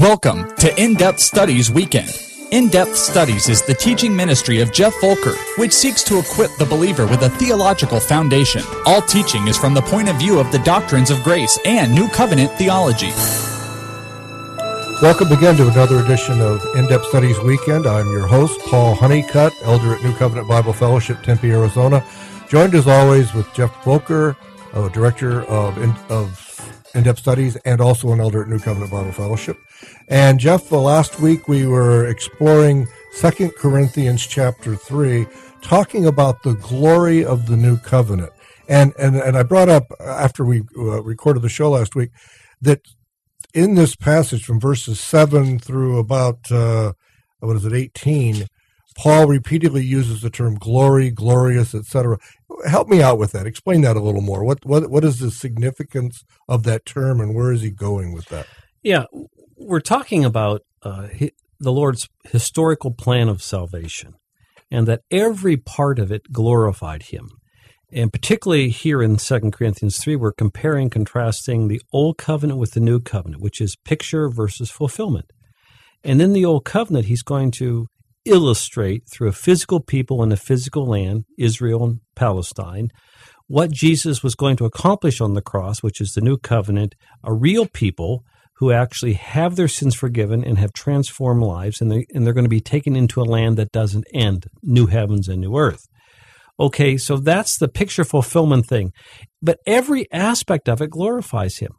Welcome to In Depth Studies Weekend. In Depth Studies is the teaching ministry of Jeff Volker, which seeks to equip the believer with a theological foundation. All teaching is from the point of view of the doctrines of grace and New Covenant theology. Welcome again to another edition of In Depth Studies Weekend. I'm your host, Paul Honeycutt, elder at New Covenant Bible Fellowship, Tempe, Arizona. Joined as always with Jeff Volker, uh, director of, in, in-depth studies and also an elder at New Covenant Bible Fellowship. And Jeff, the last week we were exploring Second Corinthians chapter 3, talking about the glory of the new covenant. And, and, and I brought up after we uh, recorded the show last week that in this passage from verses 7 through about, uh, what is it, 18, Paul repeatedly uses the term glory, glorious, etc. Help me out with that. Explain that a little more. What what what is the significance of that term, and where is he going with that? Yeah, we're talking about uh, the Lord's historical plan of salvation, and that every part of it glorified Him. And particularly here in 2 Corinthians 3, we're comparing, contrasting the Old Covenant with the New Covenant, which is picture versus fulfillment. And in the Old Covenant, he's going to illustrate through a physical people in a physical land, Israel and Palestine, what Jesus was going to accomplish on the cross, which is the new covenant, a real people who actually have their sins forgiven and have transformed lives, and, they, and they're going to be taken into a land that doesn't end, new heavens and new earth. Okay, so that's the picture fulfillment thing. But every aspect of it glorifies him.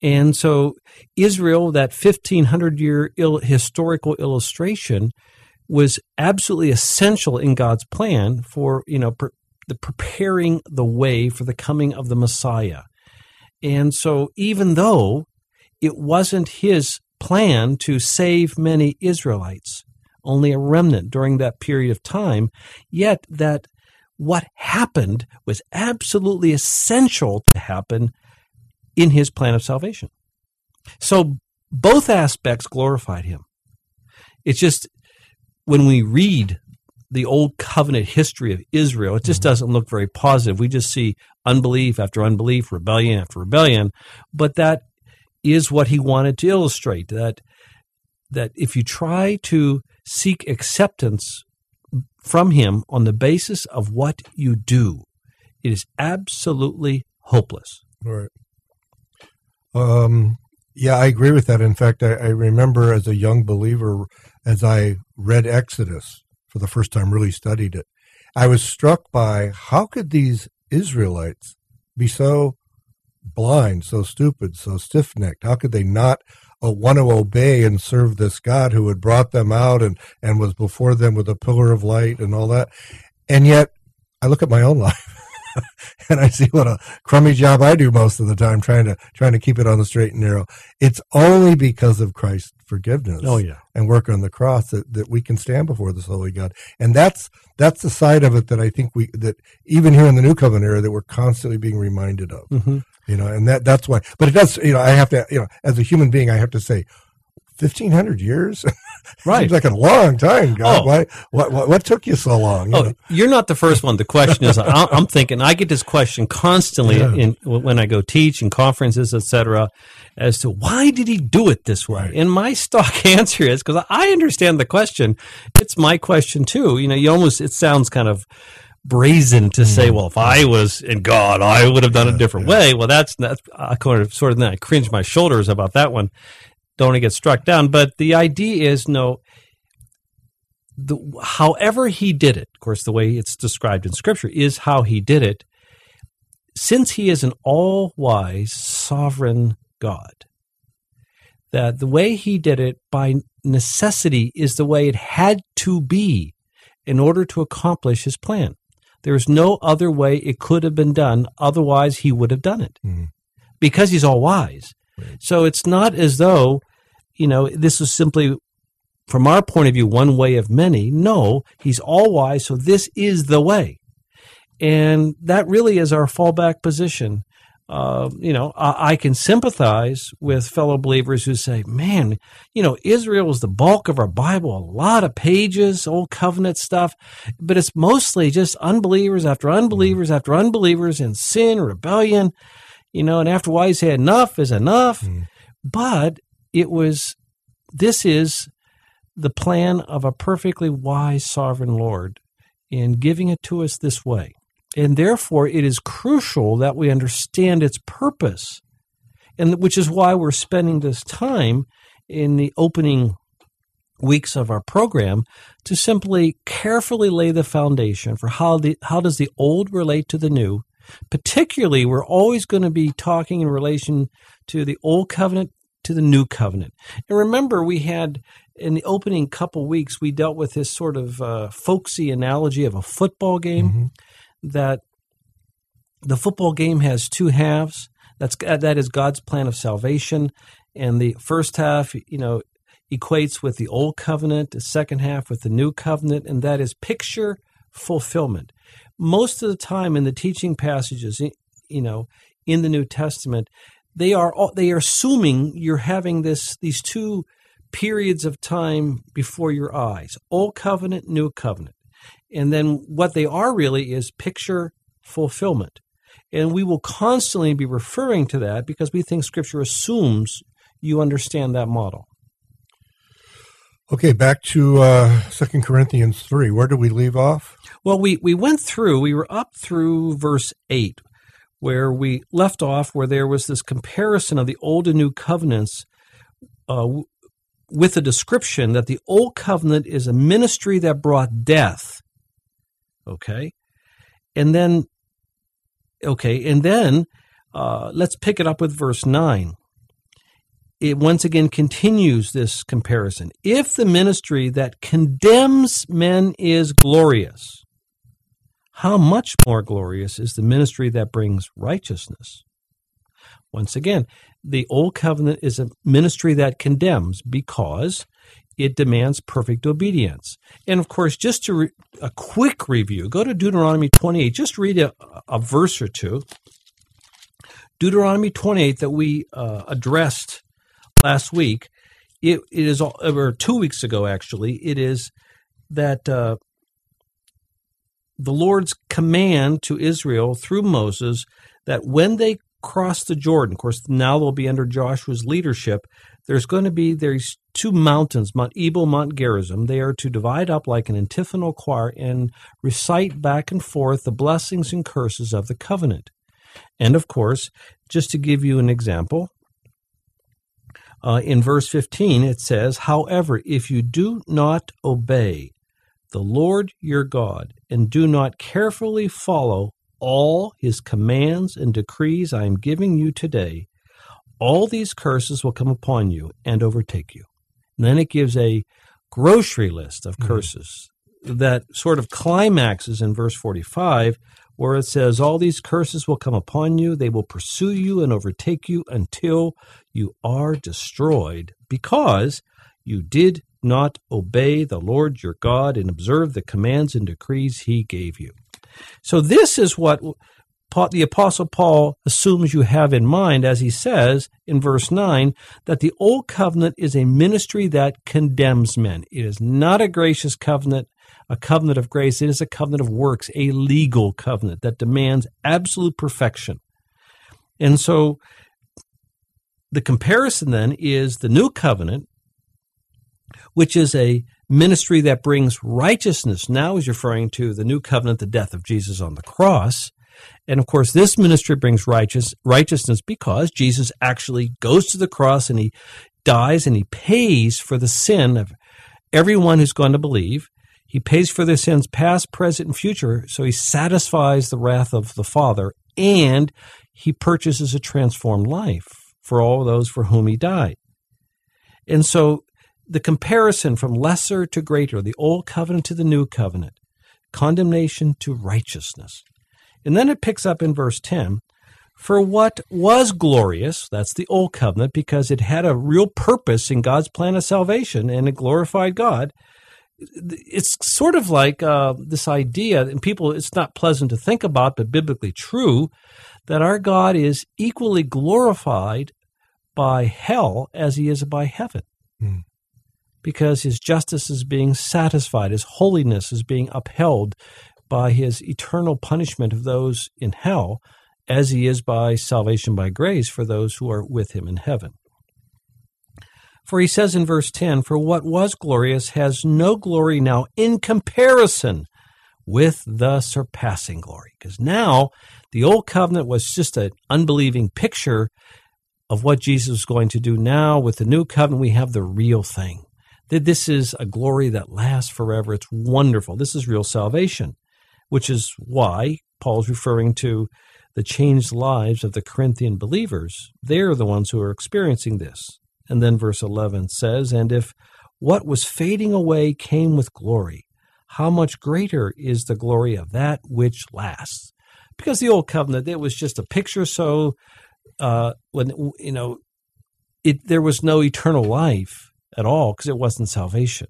And so Israel, that 1500 year historical illustration, was absolutely essential in God's plan for, you know, per, the preparing the way for the coming of the Messiah. And so even though it wasn't his plan to save many Israelites, only a remnant during that period of time, yet that what happened was absolutely essential to happen in his plan of salvation. So both aspects glorified him. It's just when we read the old covenant history of Israel, it just mm-hmm. doesn't look very positive. We just see unbelief after unbelief, rebellion after rebellion. But that is what he wanted to illustrate that that if you try to seek acceptance from him on the basis of what you do, it is absolutely hopeless. Right. Um, yeah, I agree with that. In fact, I, I remember as a young believer as I read Exodus for the first time, really studied it, I was struck by how could these Israelites be so blind, so stupid, so stiff necked? How could they not uh, want to obey and serve this God who had brought them out and, and was before them with a pillar of light and all that? And yet, I look at my own life and I see what a crummy job I do most of the time trying to trying to keep it on the straight and narrow. It's only because of Christ's forgiveness oh, yeah. and work on the cross that, that we can stand before this holy God. And that's that's the side of it that I think we that even here in the new covenant era that we're constantly being reminded of. Mm-hmm. You know, and that that's why but it does you know, I have to you know, as a human being I have to say, fifteen hundred years. right, seems like a long time. God, oh. why? What, what, what took you so long? You oh, know? you're not the first one. The question is, I'm thinking I get this question constantly yeah. in when I go teach in conferences, etc., as to why did he do it this way? Right. And my stock answer is because I understand the question. It's my question too. You know, you almost it sounds kind of brazen to say, mm. well, if I was in God, I would have done it a different yeah. way. Well, that's that's I kind of sort of then I cringe my shoulders about that one don't want to get struck down. But the idea is no, the, however he did it, of course, the way it's described in Scripture is how he did it. Since he is an all wise, sovereign God, that the way he did it by necessity is the way it had to be in order to accomplish his plan. There's no other way it could have been done, otherwise, he would have done it mm-hmm. because he's all wise. Right. So it's not as though you know, this is simply, from our point of view, one way of many. No, he's all wise, so this is the way. And that really is our fallback position. Uh, you know, I, I, can sympathize with fellow believers who say, man, you know, Israel is the bulk of our Bible, a lot of pages, old covenant stuff, but it's mostly just unbelievers after unbelievers after unbelievers in sin, rebellion, you know, and after a while you say enough is enough. Mm. But it was this is the plan of a perfectly wise sovereign Lord in giving it to us this way. And therefore, it is crucial that we understand its purpose, and which is why we're spending this time in the opening weeks of our program to simply carefully lay the foundation for how the how does the old relate to the new. Particularly, we're always going to be talking in relation to the old covenant to the new covenant. And remember, we had in the opening couple weeks we dealt with this sort of uh, folksy analogy of a football game mm-hmm. that the football game has two halves. That's that is God's plan of salvation, and the first half, you know, equates with the old covenant, the second half with the new covenant, and that is picture fulfillment. Most of the time in the teaching passages, you know, in the New Testament, they are they are assuming you're having this these two periods of time before your eyes, old covenant, new covenant. And then what they are really is picture fulfillment. And we will constantly be referring to that because we think scripture assumes you understand that model. Okay, back to uh, 2 Corinthians 3. Where do we leave off? Well, we, we went through, we were up through verse 8, where we left off, where there was this comparison of the Old and New covenants uh, with a description that the Old covenant is a ministry that brought death. Okay? And then, okay, and then uh, let's pick it up with verse 9 it once again continues this comparison. If the ministry that condemns men is glorious, how much more glorious is the ministry that brings righteousness? Once again, the Old Covenant is a ministry that condemns because it demands perfect obedience. And of course, just to re- a quick review, go to Deuteronomy 28, just read a, a verse or two. Deuteronomy 28 that we uh, addressed last week, it, it is, or two weeks ago actually, it is that uh, the Lord's command to Israel through Moses that when they cross the Jordan, of course, now they'll be under Joshua's leadership. There's going to be there's two mountains, Mount Ebal, Mount Gerizim. They are to divide up like an antiphonal choir and recite back and forth the blessings and curses of the covenant. And of course, just to give you an example, uh, in verse 15, it says, However, if you do not obey the Lord your God and do not carefully follow all his commands and decrees I am giving you today, all these curses will come upon you and overtake you. And then it gives a grocery list of mm-hmm. curses mm-hmm. that sort of climaxes in verse 45 where it says, All these curses will come upon you, they will pursue you and overtake you until you are destroyed, because you did not obey the Lord your God and observe the commands and decrees he gave you. So, this is what the Apostle Paul assumes you have in mind as he says in verse 9 that the old covenant is a ministry that condemns men. It is not a gracious covenant a covenant of grace. It is a covenant of works, a legal covenant that demands absolute perfection. And so the comparison then is the new covenant, which is a ministry that brings righteousness. Now is referring to the new covenant, the death of Jesus on the cross. And of course, this ministry brings righteous, righteousness because Jesus actually goes to the cross and he dies and he pays for the sin of everyone who's going to believe. He pays for their sins, past, present, and future, so he satisfies the wrath of the Father, and he purchases a transformed life for all those for whom he died. And so the comparison from lesser to greater, the old covenant to the new covenant, condemnation to righteousness. And then it picks up in verse 10 for what was glorious, that's the old covenant, because it had a real purpose in God's plan of salvation and it glorified God it's sort of like uh, this idea, and people, it's not pleasant to think about, but biblically true, that our God is equally glorified by hell as he is by heaven. Mm. Because his justice is being satisfied, his holiness is being upheld by his eternal punishment of those in hell, as he is by salvation by grace for those who are with him in heaven. For he says in verse 10 For what was glorious has no glory now in comparison with the surpassing glory. Because now the old covenant was just an unbelieving picture of what Jesus is going to do. Now, with the new covenant, we have the real thing. That this is a glory that lasts forever. It's wonderful. This is real salvation, which is why Paul's referring to the changed lives of the Corinthian believers. They're the ones who are experiencing this. And then verse 11 says, And if what was fading away came with glory, how much greater is the glory of that which lasts? Because the old covenant, it was just a picture. So, uh, when, you know, it, there was no eternal life at all because it wasn't salvation.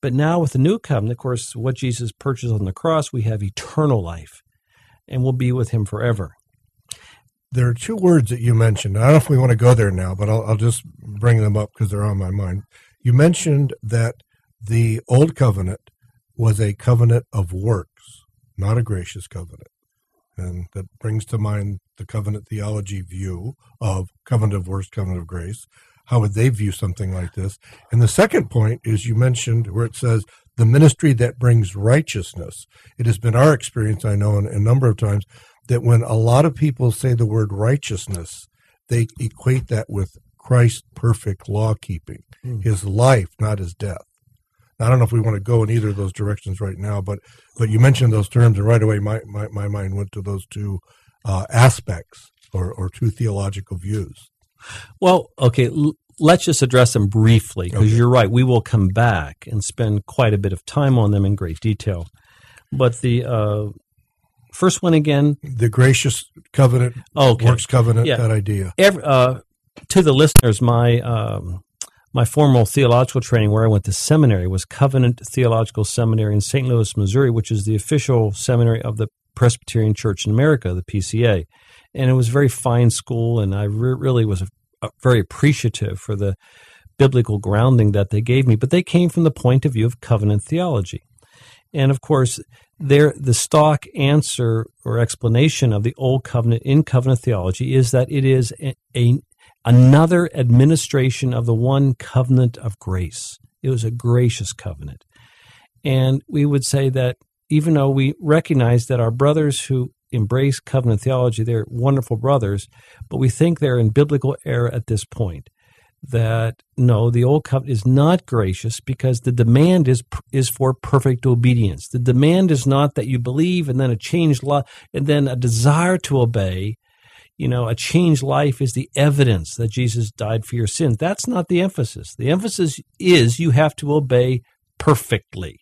But now with the new covenant, of course, what Jesus purchased on the cross, we have eternal life and we'll be with him forever. There are two words that you mentioned. I don't know if we want to go there now, but I'll, I'll just bring them up because they're on my mind. You mentioned that the old covenant was a covenant of works, not a gracious covenant. And that brings to mind the covenant theology view of covenant of works, covenant of grace. How would they view something like this? And the second point is you mentioned where it says the ministry that brings righteousness. It has been our experience, I know, a number of times, that when a lot of people say the word righteousness, they equate that with Christ's perfect law keeping, mm. his life, not his death. Now, I don't know if we want to go in either of those directions right now, but but you mentioned those terms, and right away my, my, my mind went to those two uh, aspects or, or two theological views. Well, okay, let's just address them briefly because okay. you're right. We will come back and spend quite a bit of time on them in great detail. But the uh, first one again, the gracious covenant, okay. works covenant, yeah. that idea. Every, uh, to the listeners, my um, my formal theological training, where I went to seminary, was Covenant Theological Seminary in St. Louis, Missouri, which is the official seminary of the Presbyterian Church in America, the PCA. And it was a very fine school, and I re- really was uh, very appreciative for the biblical grounding that they gave me, but they came from the point of view of covenant theology. And of course, there the stock answer or explanation of the old covenant in covenant theology is that it is a, a another administration of the one covenant of grace. It was a gracious covenant. And we would say that even though we recognize that our brothers who embrace covenant theology. They're wonderful brothers, but we think they're in biblical error at this point. That no, the old covenant is not gracious because the demand is is for perfect obedience. The demand is not that you believe and then a changed life and then a desire to obey. You know, a changed life is the evidence that Jesus died for your sins. That's not the emphasis. The emphasis is you have to obey perfectly.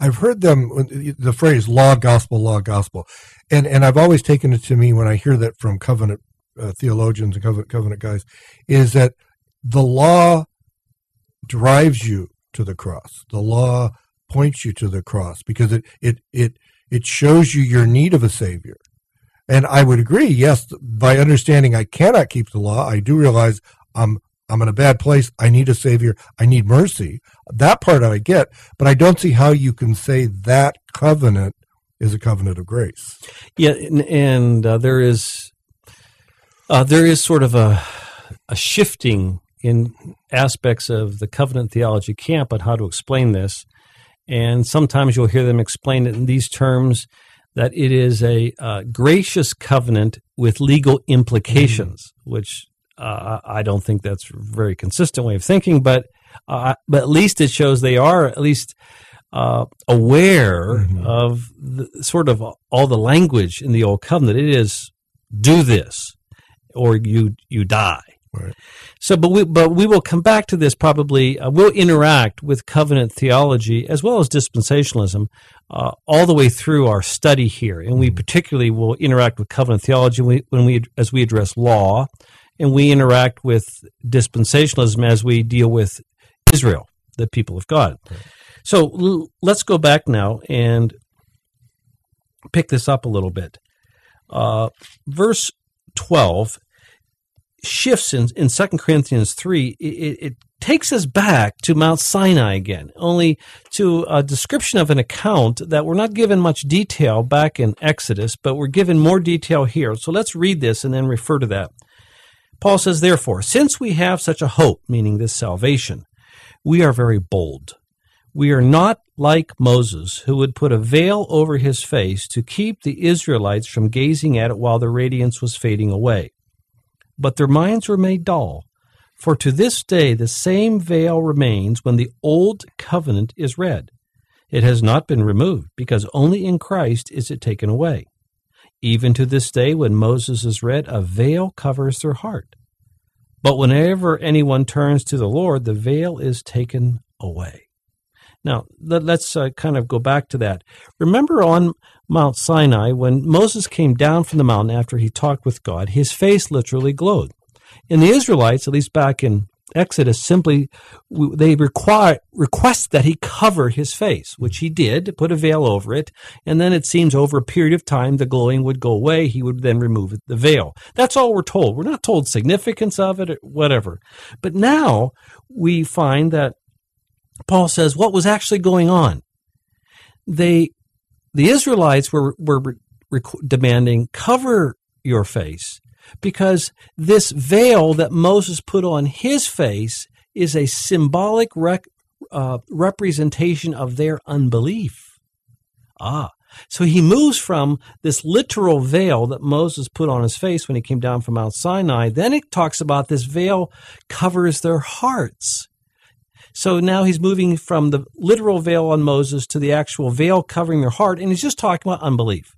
I've heard them the phrase law gospel law gospel, and and I've always taken it to mean when I hear that from covenant uh, theologians and covenant, covenant guys is that the law drives you to the cross. The law points you to the cross because it it it it shows you your need of a savior. And I would agree, yes, by understanding I cannot keep the law, I do realize I'm I'm in a bad place. I need a savior. I need mercy. That part I get, but I don't see how you can say that covenant is a covenant of grace. Yeah, and, and uh, there is uh, there is sort of a a shifting in aspects of the covenant theology camp on how to explain this, and sometimes you'll hear them explain it in these terms that it is a uh, gracious covenant with legal implications, mm-hmm. which uh, I don't think that's a very consistent way of thinking, but uh, but at least it shows they are at least uh, aware mm-hmm. of the, sort of all the language in the old covenant. It is do this or you you die. Right. So, but we but we will come back to this probably. Uh, we'll interact with covenant theology as well as dispensationalism uh, all the way through our study here, and we mm-hmm. particularly will interact with covenant theology when we, when we as we address law and we interact with dispensationalism as we deal with Israel, the people of God. So let's go back now and pick this up a little bit. Uh, verse 12 shifts in, in 2 Corinthians 3. It, it takes us back to Mount Sinai again, only to a description of an account that we're not given much detail back in Exodus, but we're given more detail here. So let's read this and then refer to that. Paul says, Therefore, since we have such a hope, meaning this salvation, we are very bold. We are not like Moses, who would put a veil over his face to keep the Israelites from gazing at it while the radiance was fading away. But their minds were made dull. For to this day the same veil remains when the Old Covenant is read. It has not been removed, because only in Christ is it taken away. Even to this day, when Moses is read, a veil covers their heart. But whenever anyone turns to the Lord, the veil is taken away. Now, let, us uh, kind of go back to that. Remember on Mount Sinai, when Moses came down from the mountain after he talked with God, his face literally glowed. And the Israelites, at least back in Exodus simply they require request that he cover his face, which he did, put a veil over it, and then it seems over a period of time the glowing would go away. He would then remove the veil. That's all we're told. We're not told significance of it or whatever. But now we find that Paul says what was actually going on. They the Israelites were were demanding cover your face because this veil that Moses put on his face is a symbolic rec- uh, representation of their unbelief. Ah, so he moves from this literal veil that Moses put on his face when he came down from Mount Sinai. Then it talks about this veil covers their hearts. So now he's moving from the literal veil on Moses to the actual veil covering their heart, and he's just talking about unbelief.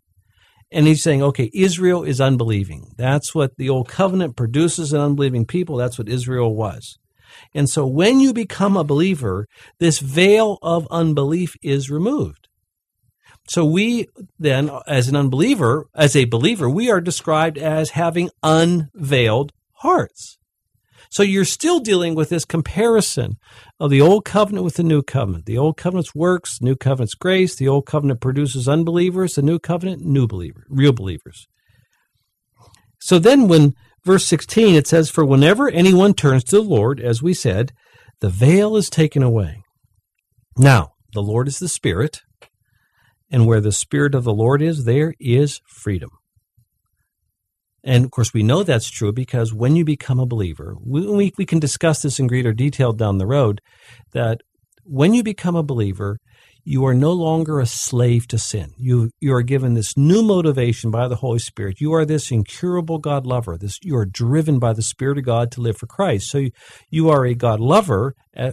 And he's saying, okay, Israel is unbelieving. That's what the old covenant produces an unbelieving people. That's what Israel was. And so when you become a believer, this veil of unbelief is removed. So we then, as an unbeliever, as a believer, we are described as having unveiled hearts. So you're still dealing with this comparison of the old covenant with the new covenant. The old covenant's works, new covenant's grace. The old covenant produces unbelievers, the new covenant, new believers, real believers. So then when verse 16 it says, For whenever anyone turns to the Lord, as we said, the veil is taken away. Now, the Lord is the Spirit, and where the Spirit of the Lord is, there is freedom. And of course, we know that's true because when you become a believer, we, we, we can discuss this in greater detail down the road, that when you become a believer, you are no longer a slave to sin. You, you are given this new motivation by the Holy Spirit. You are this incurable God lover. This, you are driven by the Spirit of God to live for Christ. So you, you are a God lover uh,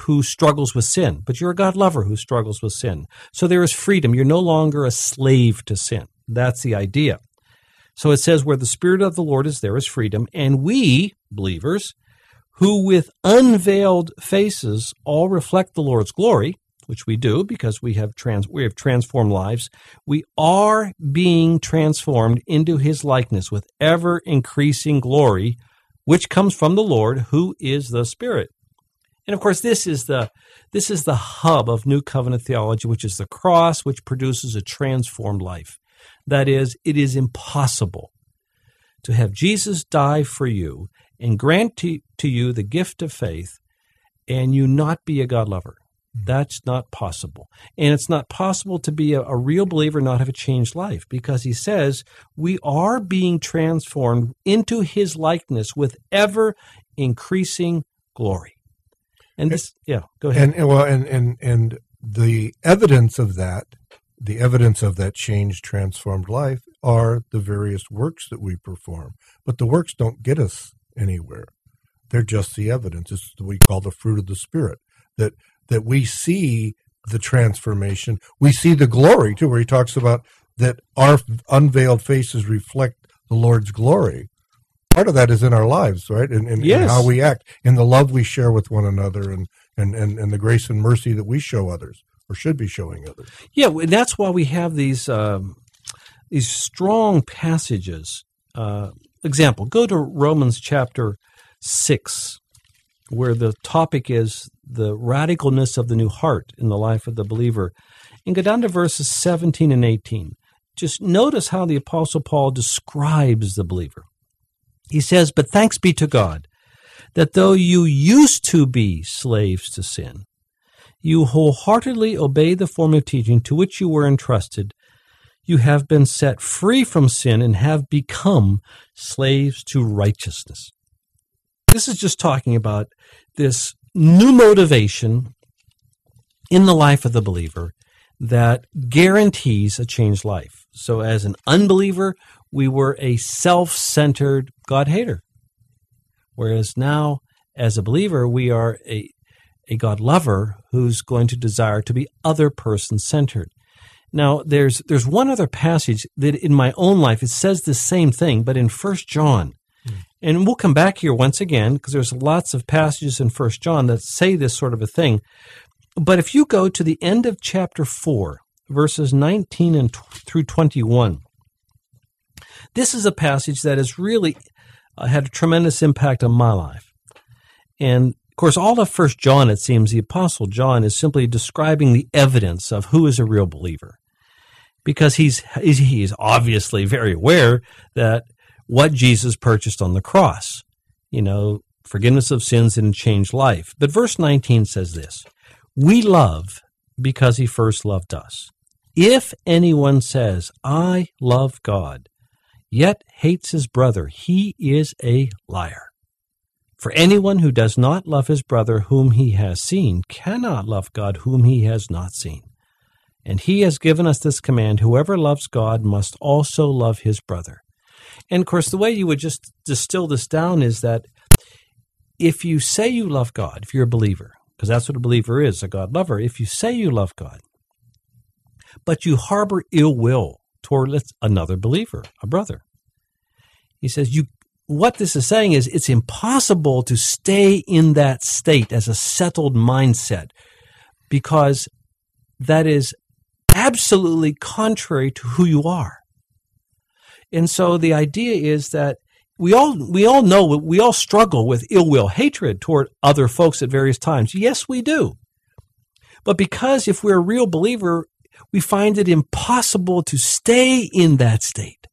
who struggles with sin, but you're a God lover who struggles with sin. So there is freedom. You're no longer a slave to sin. That's the idea. So it says, Where the Spirit of the Lord is, there is freedom. And we, believers, who with unveiled faces all reflect the Lord's glory, which we do because we have trans we have transformed lives, we are being transformed into his likeness with ever increasing glory, which comes from the Lord, who is the Spirit. And of course, this is the this is the hub of New Covenant theology, which is the cross, which produces a transformed life. That is, it is impossible to have Jesus die for you and grant to, to you the gift of faith and you not be a God lover. Mm-hmm. That's not possible. And it's not possible to be a, a, real believer, not have a changed life, because he says we are being transformed into his likeness with ever increasing glory. And this, yeah, go ahead. And, well, and, and, and the evidence of that the evidence of that changed, transformed life are the various works that we perform. But the works don't get us anywhere. They're just the evidence. It's what we call the fruit of the Spirit. That that we see the transformation. We see the glory too, where he talks about that our unveiled faces reflect the Lord's glory. Part of that is in our lives, right? And, and, yes. and how we act, in the love we share with one another, and, and, and, and the grace and mercy that we show others or should be showing others. Yeah, that's why we have these um, these strong passages. Uh, example: Go to Romans chapter six, where the topic is the radicalness of the new heart in the life of the believer, and go down to verses seventeen and eighteen. Just notice how the Apostle Paul describes the believer. He says, "But thanks be to God." That though you used to be slaves to sin, you wholeheartedly obey the form of teaching to which you were entrusted, you have been set free from sin and have become slaves to righteousness. This is just talking about this new motivation in the life of the believer that guarantees a changed life. So, as an unbeliever, we were a self centered God hater. Whereas now, as a believer, we are a, a God lover who's going to desire to be other person centered. Now, there's there's one other passage that in my own life it says the same thing, but in First John, mm. and we'll come back here once again because there's lots of passages in First John that say this sort of a thing. But if you go to the end of chapter four, verses 19 and t- through 21, this is a passage that has really uh, had a tremendous impact on my life. And course, all of First John, it seems, the Apostle John is simply describing the evidence of who is a real believer because he's he's obviously very aware that what Jesus purchased on the cross, you know, forgiveness of sins and changed life. But verse 19 says this, we love because he first loved us. If anyone says, I love God, yet hates his brother, he is a liar. For anyone who does not love his brother whom he has seen cannot love God whom he has not seen. And he has given us this command whoever loves God must also love his brother. And of course, the way you would just distill this down is that if you say you love God, if you're a believer, because that's what a believer is, a God lover, if you say you love God, but you harbor ill will toward another believer, a brother, he says you what this is saying is it's impossible to stay in that state as a settled mindset because that is absolutely contrary to who you are. And so the idea is that we all we all know we all struggle with ill will, hatred toward other folks at various times. Yes, we do. But because if we're a real believer, we find it impossible to stay in that state.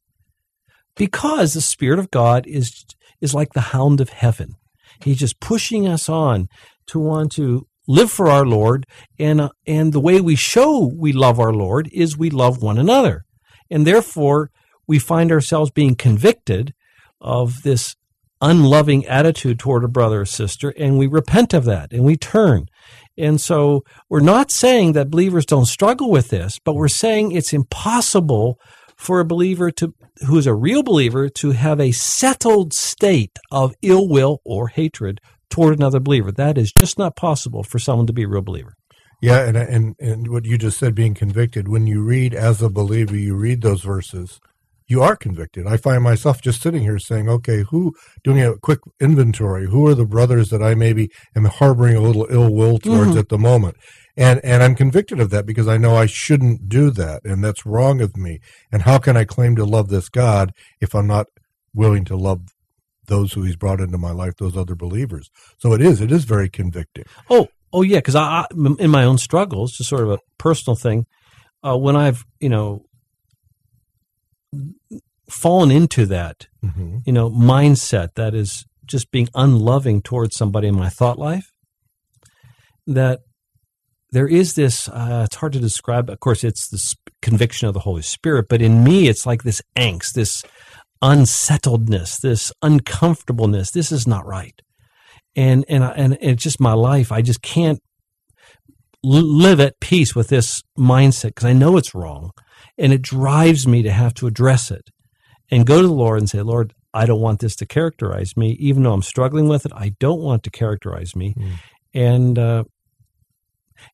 Because the Spirit of God is is like the hound of heaven. He's just pushing us on to want to live for our Lord, and uh, and the way we show we love our Lord is we love one another, and therefore we find ourselves being convicted of this unloving attitude toward a brother or sister, and we repent of that and we turn. And so we're not saying that believers don't struggle with this, but we're saying it's impossible for a believer to who is a real believer to have a settled state of ill will or hatred toward another believer. That is just not possible for someone to be a real believer. Yeah, and and and what you just said, being convicted. When you read as a believer, you read those verses, you are convicted. I find myself just sitting here saying, okay, who doing a quick inventory? Who are the brothers that I maybe am harboring a little ill will towards mm-hmm. at the moment? And and I'm convicted of that because I know I shouldn't do that, and that's wrong of me. And how can I claim to love this God if I'm not willing to love those who he's brought into my life, those other believers. So it is, it is very convicting. Oh, oh yeah, because I, in my own struggles, just sort of a personal thing, uh, when I've you know fallen into that, mm-hmm. you know, mindset that is just being unloving towards somebody in my thought life, that there is this uh, it's hard to describe of course it's the conviction of the holy spirit but in me it's like this angst this unsettledness, this uncomfortableness. This is not right. And, and, and it's just my life. I just can't live at peace with this mindset because I know it's wrong. And it drives me to have to address it and go to the Lord and say, Lord, I don't want this to characterize me. Even though I'm struggling with it, I don't want to characterize me. Mm. And, uh,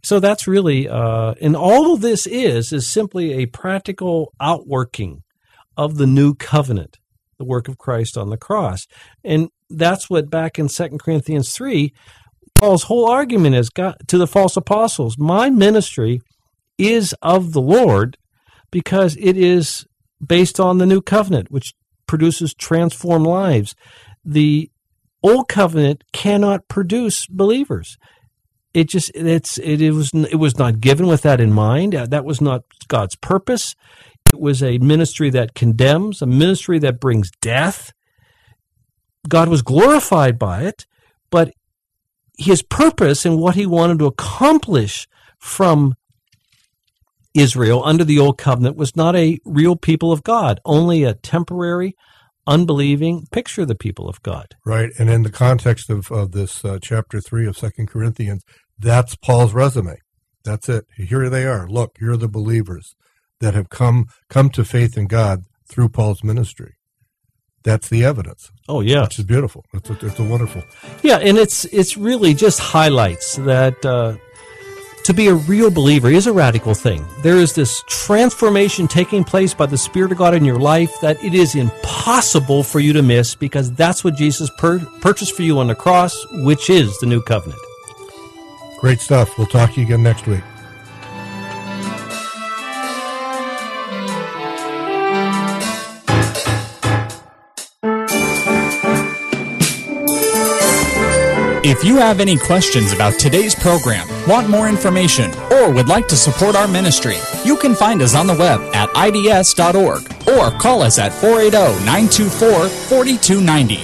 so that's really, uh, and all of this is, is simply a practical outworking of the new covenant, the work of Christ on the cross. And that's what back in 2 Corinthians 3, Paul's whole argument is got to the false apostles, my ministry is of the Lord because it is based on the new covenant, which produces transformed lives. The old covenant cannot produce believers. It just it's it, it was it was not given with that in mind. Uh, that was not God's purpose. It was a ministry that condemns, a ministry that brings death. God was glorified by it, but his purpose and what he wanted to accomplish from Israel under the old covenant was not a real people of God, only a temporary, unbelieving, picture of the people of God. Right. And in the context of, of this uh, chapter 3 of Second Corinthians, that's Paul's resume. That's it. Here they are. Look, here are the believers that have come come to faith in God through Paul's ministry. That's the evidence. Oh yeah, which is beautiful. It's a, it's a wonderful. Yeah, and it's it's really just highlights that uh, to be a real believer is a radical thing. There is this transformation taking place by the Spirit of God in your life that it is impossible for you to miss because that's what Jesus pur- purchased for you on the cross, which is the new covenant. Great stuff. We'll talk to you again next week. If you have any questions about today's program, want more information, or would like to support our ministry, you can find us on the web at ids.org or call us at 480 924 4290.